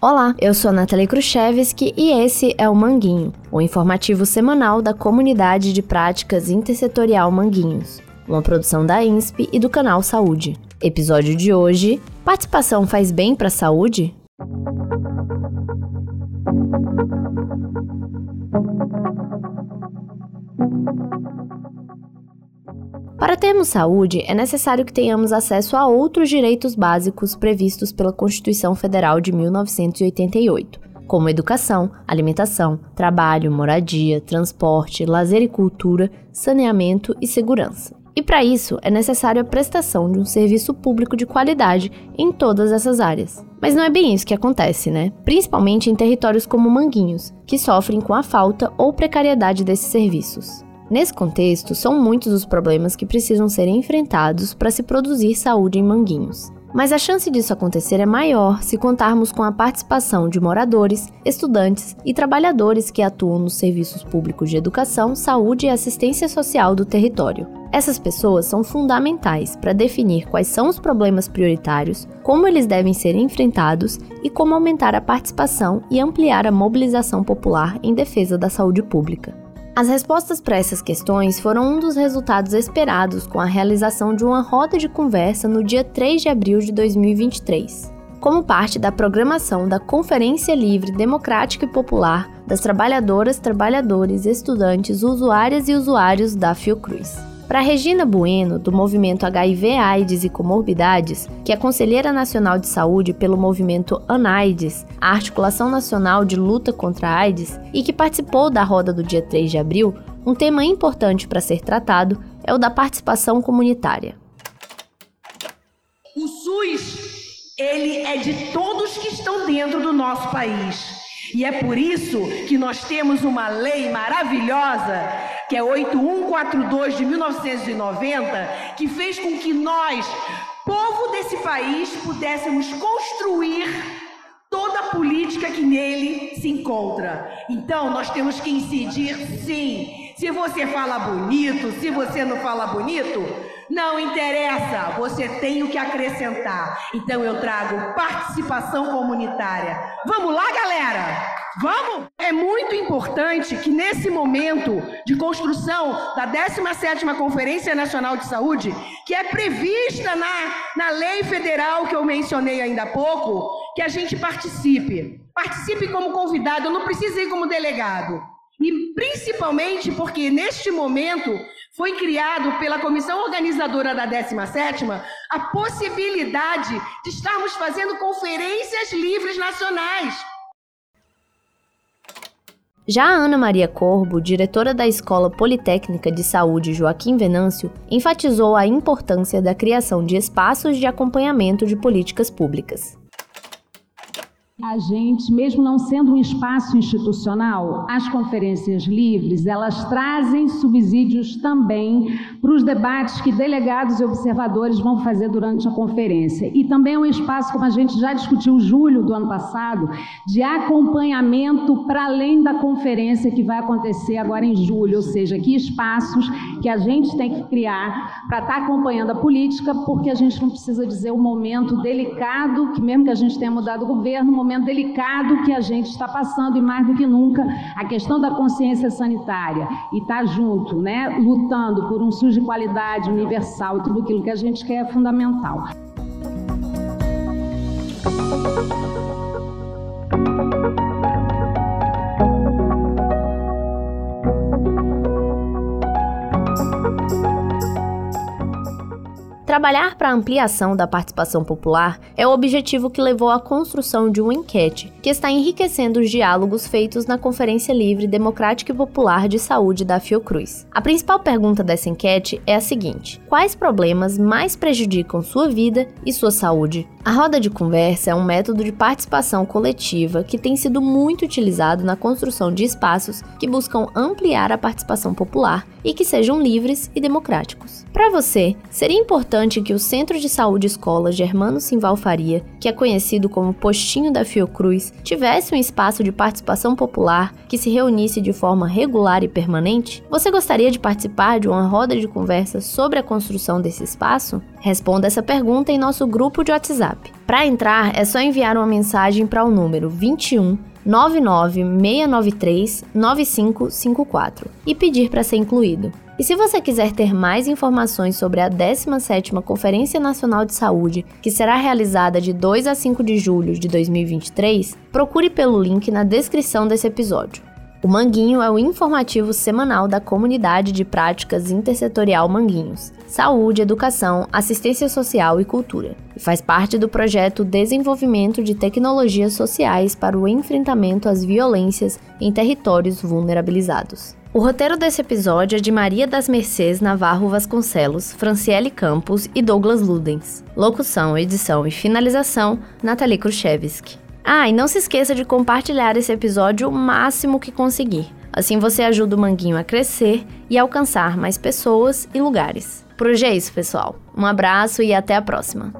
Olá, eu sou Nathalie Khrushchevski e esse é o Manguinho, o informativo semanal da comunidade de práticas intersetorial Manguinhos, uma produção da INSP e do canal Saúde. Episódio de hoje: Participação faz bem para a saúde? Para termos saúde, é necessário que tenhamos acesso a outros direitos básicos previstos pela Constituição Federal de 1988, como educação, alimentação, trabalho, moradia, transporte, lazer e cultura, saneamento e segurança. E para isso é necessário a prestação de um serviço público de qualidade em todas essas áreas. Mas não é bem isso que acontece, né? Principalmente em territórios como Manguinhos, que sofrem com a falta ou precariedade desses serviços. Nesse contexto, são muitos os problemas que precisam ser enfrentados para se produzir saúde em Manguinhos. Mas a chance disso acontecer é maior se contarmos com a participação de moradores, estudantes e trabalhadores que atuam nos serviços públicos de educação, saúde e assistência social do território. Essas pessoas são fundamentais para definir quais são os problemas prioritários, como eles devem ser enfrentados e como aumentar a participação e ampliar a mobilização popular em defesa da saúde pública. As respostas para essas questões foram um dos resultados esperados com a realização de uma roda de conversa no dia 3 de abril de 2023, como parte da programação da Conferência Livre, Democrática e Popular das Trabalhadoras, Trabalhadores, Estudantes, Usuárias e Usuários da Fiocruz. Para Regina Bueno, do movimento HIV AIDS e Comorbidades, que é conselheira nacional de saúde pelo movimento ANAIDS, a Articulação Nacional de Luta contra a AIDS, e que participou da roda do dia 3 de abril, um tema importante para ser tratado é o da participação comunitária. O SUS, ele é de todos que estão dentro do nosso país. E é por isso que nós temos uma lei maravilhosa que é 8142 de 1990, que fez com que nós, povo desse país, pudéssemos construir toda a política que nele se encontra. Então, nós temos que incidir sim. Se você fala bonito, se você não fala bonito, não interessa, você tem o que acrescentar. Então eu trago participação comunitária. Vamos lá, galera? Vamos? É muito importante que nesse momento de construção da 17ª Conferência Nacional de Saúde, que é prevista na, na lei federal que eu mencionei ainda há pouco, que a gente participe. Participe como convidado, não precisa ir como delegado. E principalmente porque neste momento foi criado pela comissão organizadora da 17ª a possibilidade de estarmos fazendo conferências livres nacionais. Já a Ana Maria Corbo, diretora da Escola Politécnica de Saúde Joaquim Venâncio, enfatizou a importância da criação de espaços de acompanhamento de políticas públicas. A gente, mesmo não sendo um espaço institucional, as conferências livres, elas trazem subsídios também para os debates que delegados e observadores vão fazer durante a conferência. E também é um espaço, como a gente já discutiu julho do ano passado, de acompanhamento para além da conferência que vai acontecer agora em julho, ou seja, que espaços que a gente tem que criar para estar acompanhando a política, porque a gente não precisa dizer o momento delicado, que mesmo que a gente tenha mudado o governo, momento delicado que a gente está passando e mais do que nunca a questão da consciência sanitária e estar tá junto, né, lutando por um SUS de qualidade universal tudo aquilo que a gente quer é fundamental. Trabalhar para a ampliação da participação popular é o objetivo que levou à construção de uma enquete que está enriquecendo os diálogos feitos na Conferência Livre Democrática e Popular de Saúde da Fiocruz. A principal pergunta dessa enquete é a seguinte: quais problemas mais prejudicam sua vida e sua saúde? A roda de conversa é um método de participação coletiva que tem sido muito utilizado na construção de espaços que buscam ampliar a participação popular e que sejam livres e democráticos. Para você, seria importante que o Centro de Saúde Escola Germano Simval Faria, que é conhecido como Postinho da Fiocruz, tivesse um espaço de participação popular que se reunisse de forma regular e permanente? Você gostaria de participar de uma roda de conversa sobre a construção desse espaço? Responda essa pergunta em nosso grupo de WhatsApp. Para entrar, é só enviar uma mensagem para o número 21 99693 9554 e pedir para ser incluído. E se você quiser ter mais informações sobre a 17ª Conferência Nacional de Saúde, que será realizada de 2 a 5 de julho de 2023, procure pelo link na descrição desse episódio. O Manguinho é o informativo semanal da Comunidade de Práticas Intersetorial Manguinhos, Saúde, Educação, Assistência Social e Cultura, e faz parte do projeto Desenvolvimento de Tecnologias Sociais para o Enfrentamento às Violências em Territórios Vulnerabilizados. O roteiro desse episódio é de Maria das Mercês Navarro Vasconcelos, Franciele Campos e Douglas Ludens. Locução, edição e finalização, Nathalie Khrushchevsky. Ah, e não se esqueça de compartilhar esse episódio o máximo que conseguir. Assim você ajuda o Manguinho a crescer e alcançar mais pessoas e lugares. Por hoje é isso, pessoal. Um abraço e até a próxima.